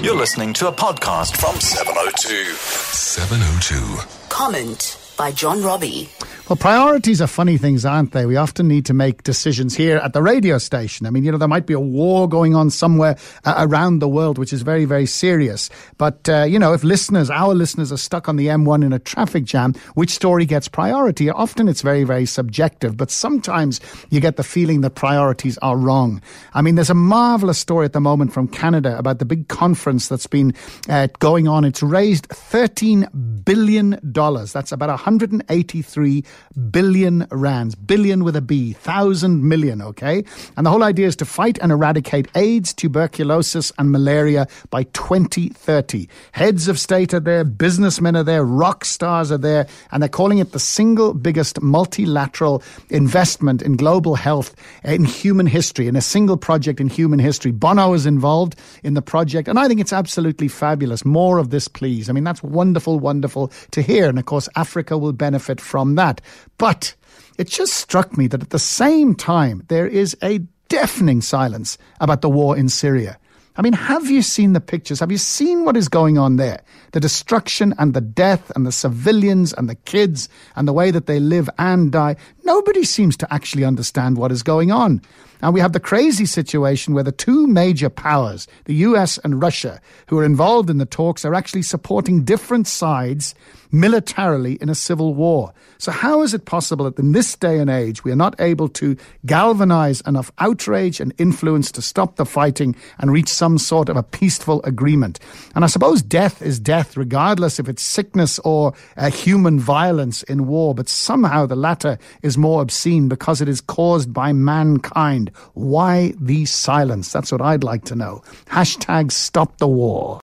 You're listening to a podcast from 702. 702. Comment by John Robbie. Well, priorities are funny things, aren't they? We often need to make decisions here at the radio station. I mean, you know, there might be a war going on somewhere uh, around the world, which is very, very serious. But, uh, you know, if listeners, our listeners are stuck on the M1 in a traffic jam, which story gets priority? Often it's very, very subjective, but sometimes you get the feeling that priorities are wrong. I mean, there's a marvelous story at the moment from Canada about the big conference that's been uh, going on. It's raised $13 billion. That's about 183 billion rands, billion with a B, thousand million, okay? And the whole idea is to fight and eradicate AIDS, tuberculosis, and malaria by 2030. Heads of state are there, businessmen are there, rock stars are there, and they're calling it the single biggest multilateral investment in global health in human history, in a single project in human history. Bono is involved in the project, and I think it's absolutely fabulous. More of this, please. I mean, that's wonderful, wonderful to hear. And of course, Africa will benefit from that. But it just struck me that at the same time, there is a deafening silence about the war in Syria. I mean, have you seen the pictures? Have you seen what is going on there? The destruction and the death and the civilians and the kids and the way that they live and die. Nobody seems to actually understand what is going on. And we have the crazy situation where the two major powers, the US and Russia, who are involved in the talks, are actually supporting different sides militarily in a civil war. So, how is it possible that in this day and age we are not able to galvanize enough outrage and influence to stop the fighting and reach some sort of a peaceful agreement? And I suppose death is death, regardless if it's sickness or uh, human violence in war, but somehow the latter is more obscene because it is caused by mankind. Why the silence? That's what I'd like to know. Hashtag stop the war.